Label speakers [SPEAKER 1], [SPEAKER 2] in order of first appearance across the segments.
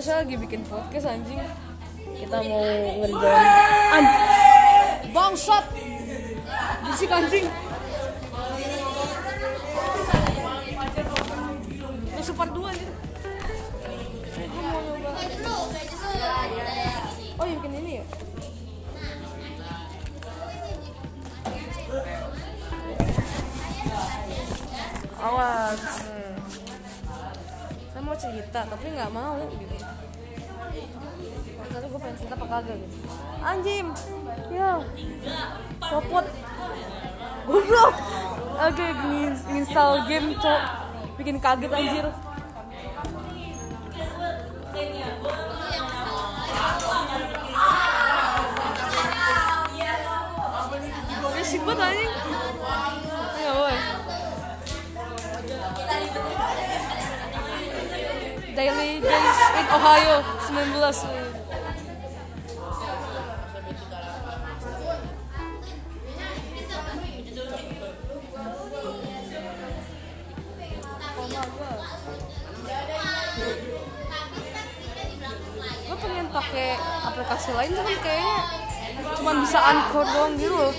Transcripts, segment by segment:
[SPEAKER 1] saya lagi bikin podcast anjing. Kita mau ngerjain. An bangsat! Bisik anjing. Ini super dua nih Gua mau nyoba. oh bikin ini ya? Awas. Hmm. saya mau cerita tapi nggak mau gitu tapi gue pengen cerita apa kagak gitu. Anjim ya. Copot goblok. Oke ngin- install game cok. Bikin kaget anjir. Risik banget anjing Days in Ohio 19 gue pengen pakai aplikasi lain cuman kayaknya cuman bisa anchor doang gitu loh.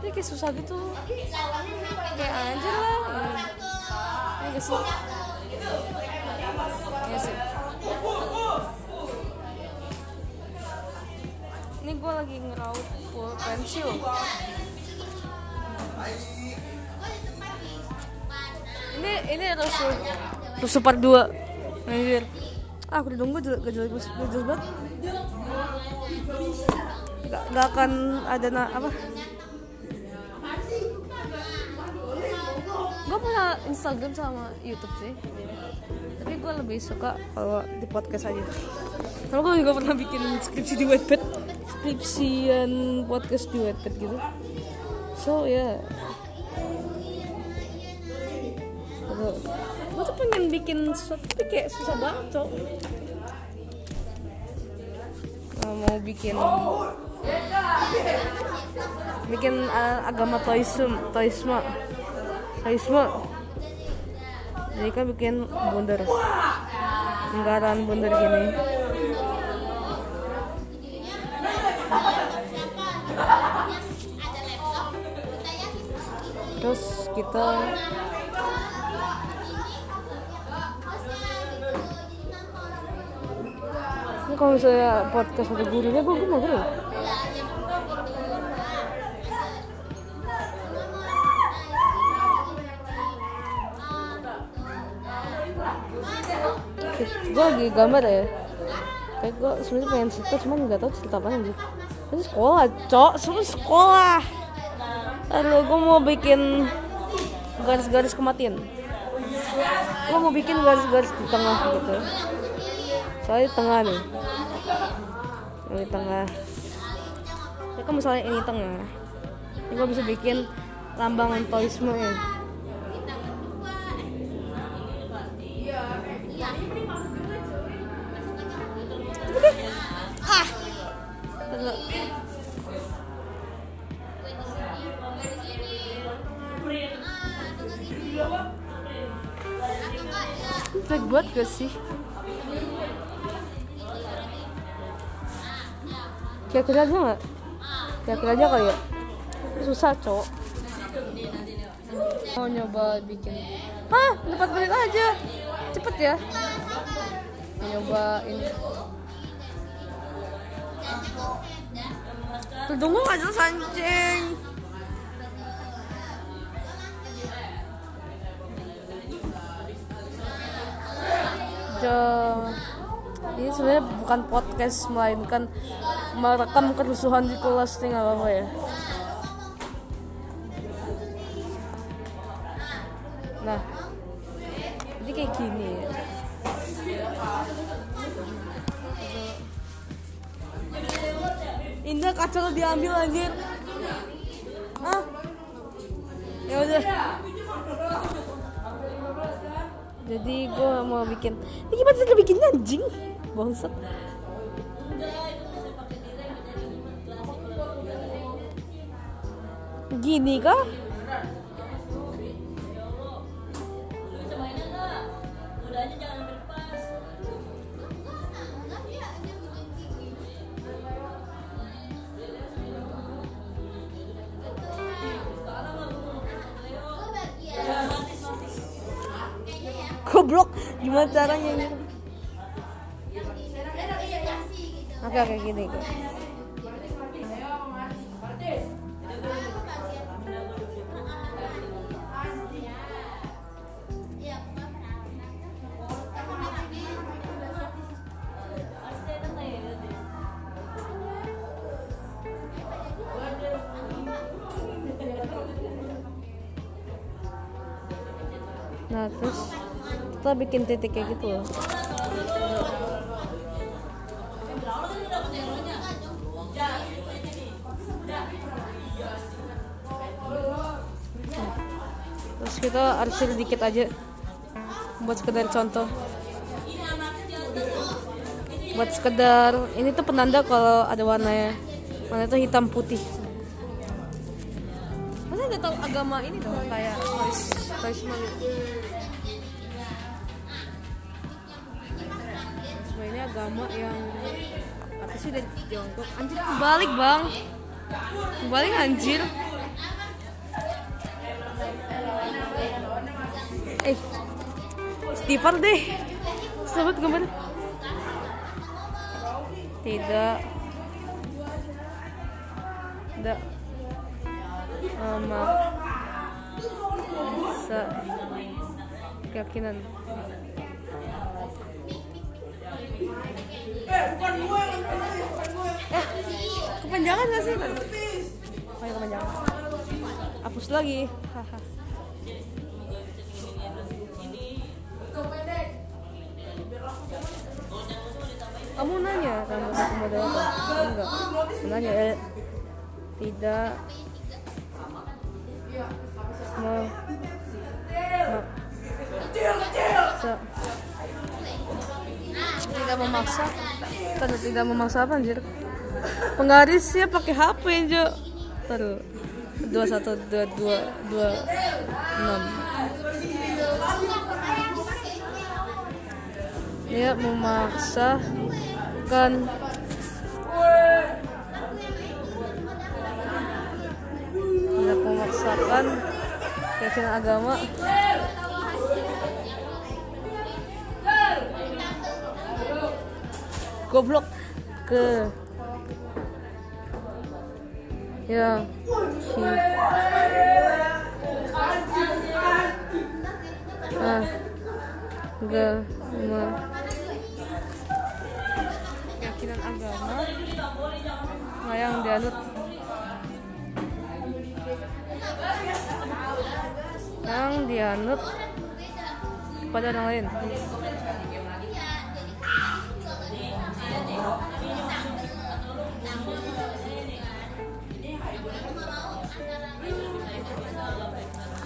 [SPEAKER 1] Ini kayak susah gitu. Kayak aja lah. Ini gak sih ini gue lagi ngeraut full pensil. Ini ini rusuh rusuh part 2 anjir. Ah udah nunggu gak jelas gak jelas banget. Gak, gak akan ada na, apa? Gue punya Instagram sama YouTube sih. Tapi gue lebih suka kalau di podcast aja. Karena gue juga pernah bikin skripsi di Wattpad skripsian podcast Wattpad gitu. So ya. Yeah. tuh pengen bikin sesuatu tapi kayak susah banget cok. Nah, mau bikin bikin uh, agama toism toisme. Toisme. Jadi kan bikin bundar. Lingkaran bundar gini kita ini kalau misalnya podcast ada gurunya gue gue mau guru gue lagi gambar ya. Kayak gue sebenarnya pengen cerita cuman nggak tahu cerita apa aja ini sekolah cok. Semua sekolah. Aduh gue mau bikin garis-garis kematian. Gue mau bikin garis-garis di tengah gitu. Soalnya di tengah nih. Ini tengah. Ya kan misalnya ini tengah. Ini gue bisa bikin lambang toisme ya Gak sih? Kira-kira aja gak? Kira-kira aja kali ya? Susah cowok Mau nyoba bikin Hah? 4 menit aja Cepet ya Nyoba ini Tunggu gak jelas anjing Ini sebenarnya bukan podcast melainkan merekam kerusuhan di kelas nih nggak apa-apa ya. Nah jadi kayak gini. Ya Indah kacau diambil anjir. Ah ya udah jadi gue mau bikin. Ini gimana cara bikinnya anjing? Bangsat. Gini kah goblok. Gimana caranya ini? Oke oke gini. Gini. nah terus kita bikin titik kayak gitu loh. Terus kita arsil dikit aja. Buat sekedar contoh. Buat sekedar ini tuh penanda kalau ada warnanya warna itu hitam putih. Masa nggak tahu agama ini dong? Kayak Toysma ini agama yang apa sih dari Tiongkok? Anjir kebalik bang. Kebalik anjir. Eh Stepper deh. Sobat gambar tidak. Tidak. Sama sa keyakinan kepanjangan gak sih? Oh ya kepanjangan. Hapus lagi. Kamu nanya rambut aku model apa? Enggak. Nanya eh, tidak. Tidak memaksa. Tidak memaksa apa anjir penggarisnya pakai HP aja taruh dua satu dua dua dua enam. Dia memaksakan tidak memaksakan keyakinan agama. Goblok. Ke ya si ah agama keyakinan agama. Yang dianut. Yang dianut kepada orang lain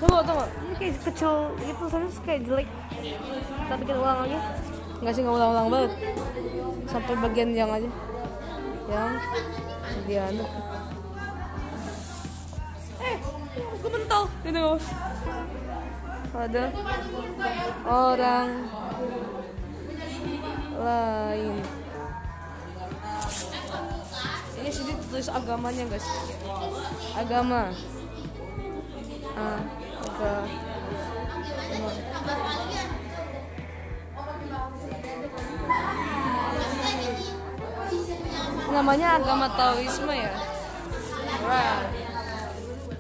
[SPEAKER 1] Tunggu, tunggu. Ini kayak kecil gitu, soalnya kayak jelek. Kita bikin ulang lagi. Enggak sih, nggak ulang-ulang banget. Sampai bagian yang aja. Yang dianut. Eh, aku mental. Ini ada orang lain. Ini sini tulis agamanya guys. Agama. Ah, agama. Namanya agama Taoisme ya. Right.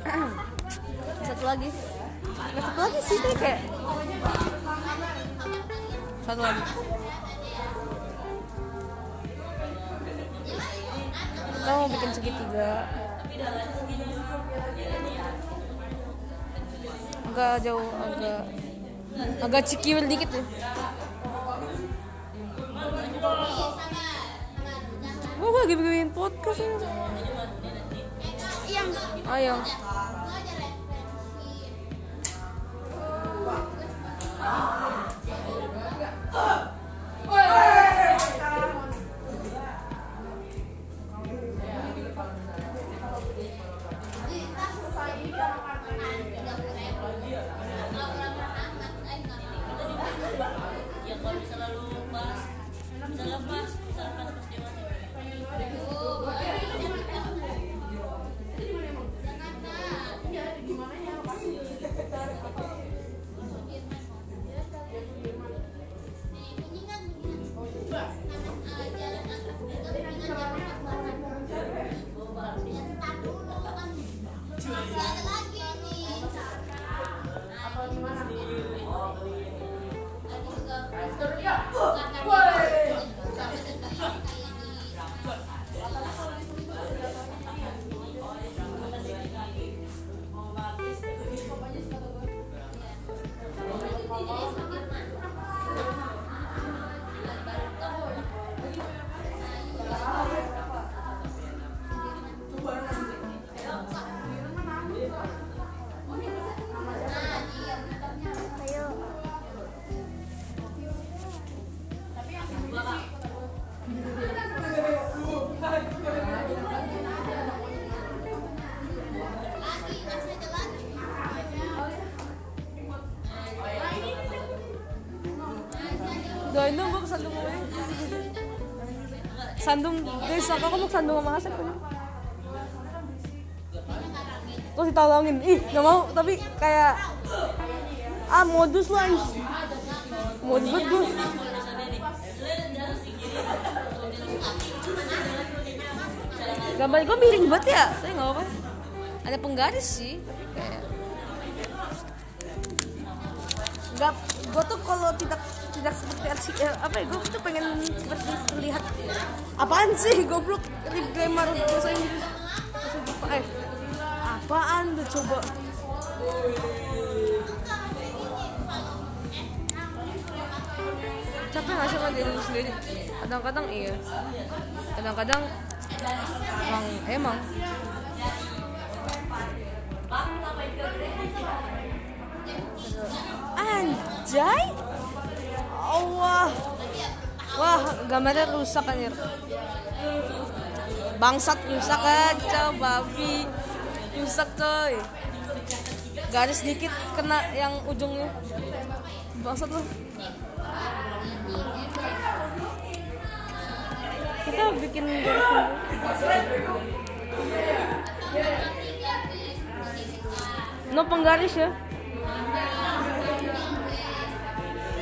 [SPEAKER 1] Satu lagi. Satu lagi sih kayak. Satu lagi. Kita mau bikin segitiga agak jauh agak agak cikiwil dikit ya. Gue lagi bikin podcast ini.
[SPEAKER 2] Yang
[SPEAKER 1] oh ah. Sandung, guys, aku mau Sandung sama Asep aja. Terus ditolongin, ih gak mau, tapi kayak ah modus anjing. Modus banget gue. Gambar gue miring banget ya, tapi gak apa-apa. Ada penggaris sih, tapi kayak nggak gue tuh kalau tidak tidak seperti arsi eh, apa ya gue tuh pengen seperti terlihat apaan sih goblok rib grammar bahasa Inggris bahasa Jepang eh apaan tuh coba. Capek nggak sih sama diri sendiri? Kadang-kadang iya. Kadang-kadang emang emang Anjay. Allah. Wah gambarnya rusak anjir. Bangsat rusak aja babi. Rusak coy. Garis dikit kena yang ujungnya. Bangsat lu. Kita bikin. No penggaris ya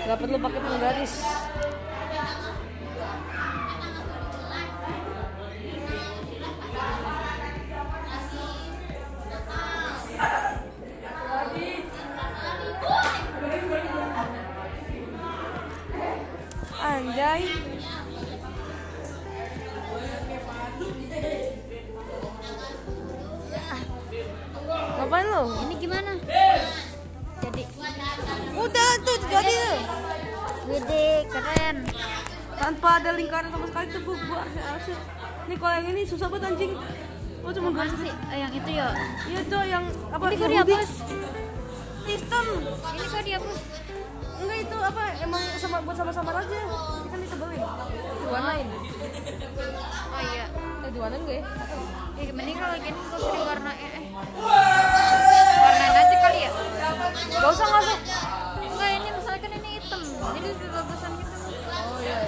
[SPEAKER 1] Gak perlu pakai penggaris. Anjay. Ngapain lo?
[SPEAKER 2] Ini gimana? Jadi
[SPEAKER 1] Udah tuh jadi tuh.
[SPEAKER 2] gede, keren.
[SPEAKER 1] tanpa ada lingkaran sama sekali tuh gue gua asik ini kalau yang ini susah banget anjing oh cuma garis
[SPEAKER 2] sih? Eh, yang itu ya.
[SPEAKER 1] iya tuh yang apa
[SPEAKER 2] Ini kok dihapus?
[SPEAKER 1] Kristen
[SPEAKER 2] Ini kok dihapus?
[SPEAKER 1] enggak itu apa emang sama buat sama-sama aja ini kan ditebelin diwarnain
[SPEAKER 2] Oh iya.
[SPEAKER 1] eh diwarnain gak ya
[SPEAKER 2] mending kalau gini gue beri warna eh.
[SPEAKER 1] Gak usah gak usah
[SPEAKER 2] Enggak ini misalkan ini hitam. Jadi lebih bagusan gitu.
[SPEAKER 1] oh iya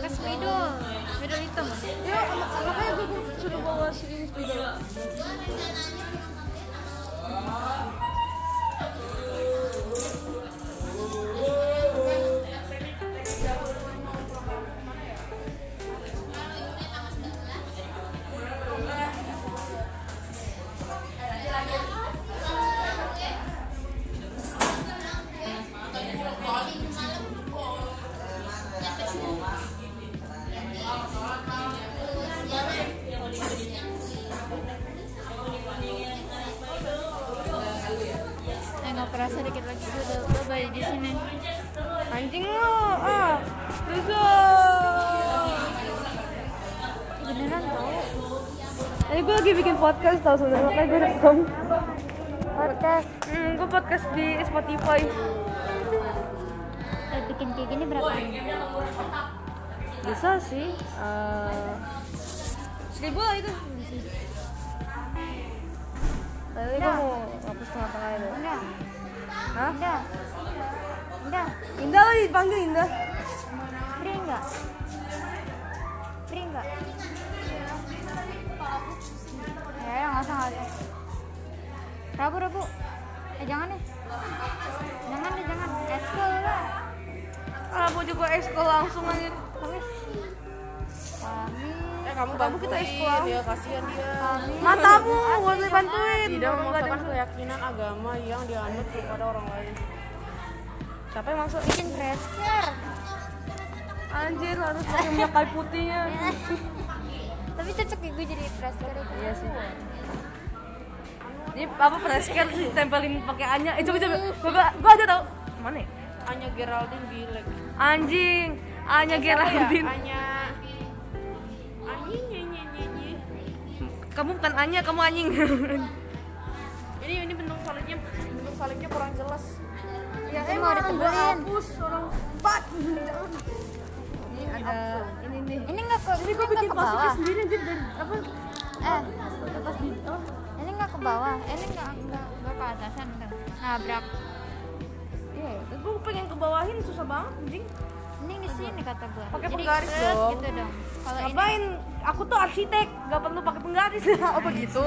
[SPEAKER 2] Kan spidol. Spidol hitam.
[SPEAKER 1] ya makanya gue suruh bawa si spidol
[SPEAKER 2] nggak kerasa dikit lagi gue udah bayi di sini.
[SPEAKER 1] anjing lo ah bisa
[SPEAKER 2] Beneran tau.
[SPEAKER 1] ini gue lagi bikin podcast tau sebenarnya makanya gue rekam
[SPEAKER 2] Podcast.
[SPEAKER 1] hmm, gue podcast di Spotify
[SPEAKER 2] bikin kayak gini berapa?
[SPEAKER 1] bisa sih eh, seribu lah itu Tadi gue mau hapus tengah-tengah itu
[SPEAKER 2] Udah.
[SPEAKER 1] Hah?
[SPEAKER 2] Udah. Udah.
[SPEAKER 1] Indah lah dipanggil Indah
[SPEAKER 2] Free enggak? Free enggak? Ya, ya nggak usah nggak usah. Rabu Rabu. Eh jangan deh. Jangan deh jangan. Eskul lah.
[SPEAKER 1] Ah, mau juga ekskul langsung aja
[SPEAKER 2] Kamis. Kamis.
[SPEAKER 3] Eh kamu
[SPEAKER 1] Kamu kita ekskul.
[SPEAKER 3] ya kasihan dia.
[SPEAKER 2] Kamis.
[SPEAKER 1] Matamu, boleh bantuin
[SPEAKER 3] Tidak memaksakan keyakinan agama yang dianut kepada orang lain.
[SPEAKER 1] Siapa yang maksud?
[SPEAKER 2] Bikin fresker.
[SPEAKER 1] Anjir, harus pakai minyak kayu putihnya
[SPEAKER 2] Tapi cocok ya gue jadi itu.
[SPEAKER 1] Iya sih Ini apa fresker sih tempelin pakai anya Eh coba coba, gua, gua ada tau Mana ya?
[SPEAKER 3] Anya Geraldine Bilek.
[SPEAKER 1] Anjing, Anya
[SPEAKER 3] Siapa ya?
[SPEAKER 1] Geraldine
[SPEAKER 3] Anya Anjing nyanyi nyanyi.
[SPEAKER 1] Kamu bukan Anya, kamu anjing
[SPEAKER 3] Ini ini bentuk salibnya bentuk salibnya kurang jelas.
[SPEAKER 1] Ya
[SPEAKER 2] Itu mau ditebelin.
[SPEAKER 1] hapus orang bat Jangan. Ini ada, ini nih
[SPEAKER 2] Ini nggak ke,
[SPEAKER 1] Ini
[SPEAKER 2] ini
[SPEAKER 1] gua
[SPEAKER 2] nggak
[SPEAKER 1] bikin
[SPEAKER 2] ke bawah.
[SPEAKER 1] masuknya sendiri anjir dari apa?
[SPEAKER 2] Eh,
[SPEAKER 1] Atas di, oh,
[SPEAKER 2] ini nggak ke bawah. Ini nggak nggak nggak ke atasan kan. Nabrak.
[SPEAKER 1] Iya, ya. gue pengen ke bawahin susah banget anjing.
[SPEAKER 2] Mending di sini kata gua.
[SPEAKER 1] Pakai penggaris
[SPEAKER 2] set
[SPEAKER 1] dong.
[SPEAKER 2] Gitu dong. Kalau ini
[SPEAKER 1] Ngapain? Aku tuh arsitek, nggak perlu pakai penggaris.
[SPEAKER 3] Oh begitu.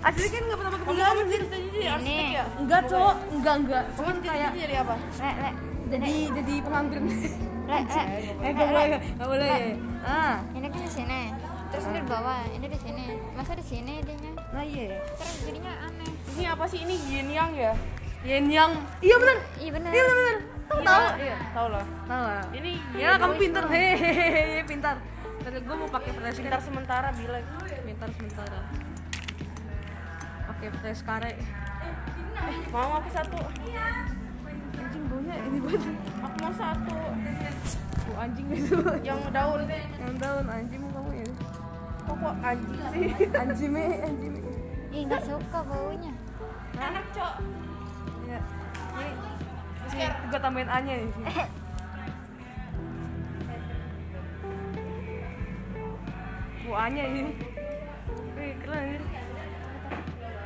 [SPEAKER 1] Arsitek kan nggak pernah pakai penggaris.
[SPEAKER 3] kamu jadi arsitek ya?
[SPEAKER 1] Enggak, cowok. Enggak, enggak. Cuman kayak
[SPEAKER 3] jadi apa?
[SPEAKER 2] le le
[SPEAKER 1] jadi jadi pengangguran.
[SPEAKER 2] le le.
[SPEAKER 1] Eh, nggak boleh, nggak boleh. Ah,
[SPEAKER 2] Ini kan di sini. Terus ini di bawah, ini di sini. Masa di sini idenya?
[SPEAKER 1] nah iya.
[SPEAKER 2] Terus jadinya aneh.
[SPEAKER 3] Ini apa sih ini yin yang ya?
[SPEAKER 1] Yin yang, iya benar,
[SPEAKER 2] Iya benar.
[SPEAKER 1] iya benar. Tahu
[SPEAKER 3] Iya,
[SPEAKER 1] tahu.
[SPEAKER 3] Iya, tahu lah.
[SPEAKER 1] Tahu lah.
[SPEAKER 3] Ini
[SPEAKER 1] Ya kamu pintar, hehehe, pintar. Tadi gue mau pakai flash
[SPEAKER 3] sekitar sementara bilang.
[SPEAKER 1] pintar sementara. Pakai flash kare.
[SPEAKER 3] Mau aku satu.
[SPEAKER 1] Anjing baunya ini banget.
[SPEAKER 3] Aku mau satu.
[SPEAKER 1] Bu anjing itu.
[SPEAKER 3] Yang daun.
[SPEAKER 1] Yang daun anjing kamu ya.
[SPEAKER 3] Kok kok anjing sih?
[SPEAKER 1] Anjime, anjime.
[SPEAKER 2] Ih nggak suka baunya.
[SPEAKER 3] Enak cok.
[SPEAKER 1] Ya. Ini sih gue tambahin A-nya nih. sini. Bu A-nya ini. Wih, keren.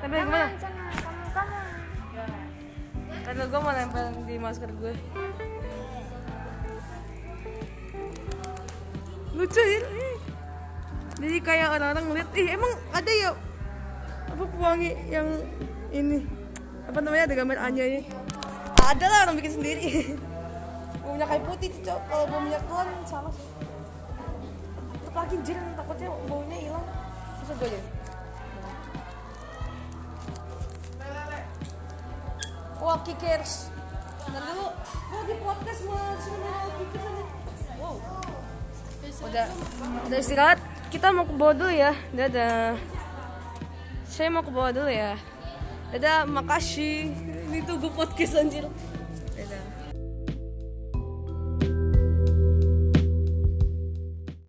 [SPEAKER 1] Tapi
[SPEAKER 2] Kamu
[SPEAKER 1] gimana?
[SPEAKER 2] kamu kamu.
[SPEAKER 1] Karena gue mau nempel di masker gue. Lucu ya. Jadi kayak orang-orang ngeliat, ih emang ada ya apa pewangi yang ini apa namanya ada gambar Anya ini ada lah orang bikin sendiri minyak kayu putih cok kalau mau minyak telur salah sih lagi jin takutnya baunya hilang susah gue deh Wah, kickers. Bentar dulu. Gue lagi podcast mau sebenarnya kickers aja. Wow. Udah, udah istirahat. Kita mau ke bawah dulu ya. Dadah. Saya mau ke bawah dulu ya. Dadah, makasih. Ini tuh gue podcast anjir.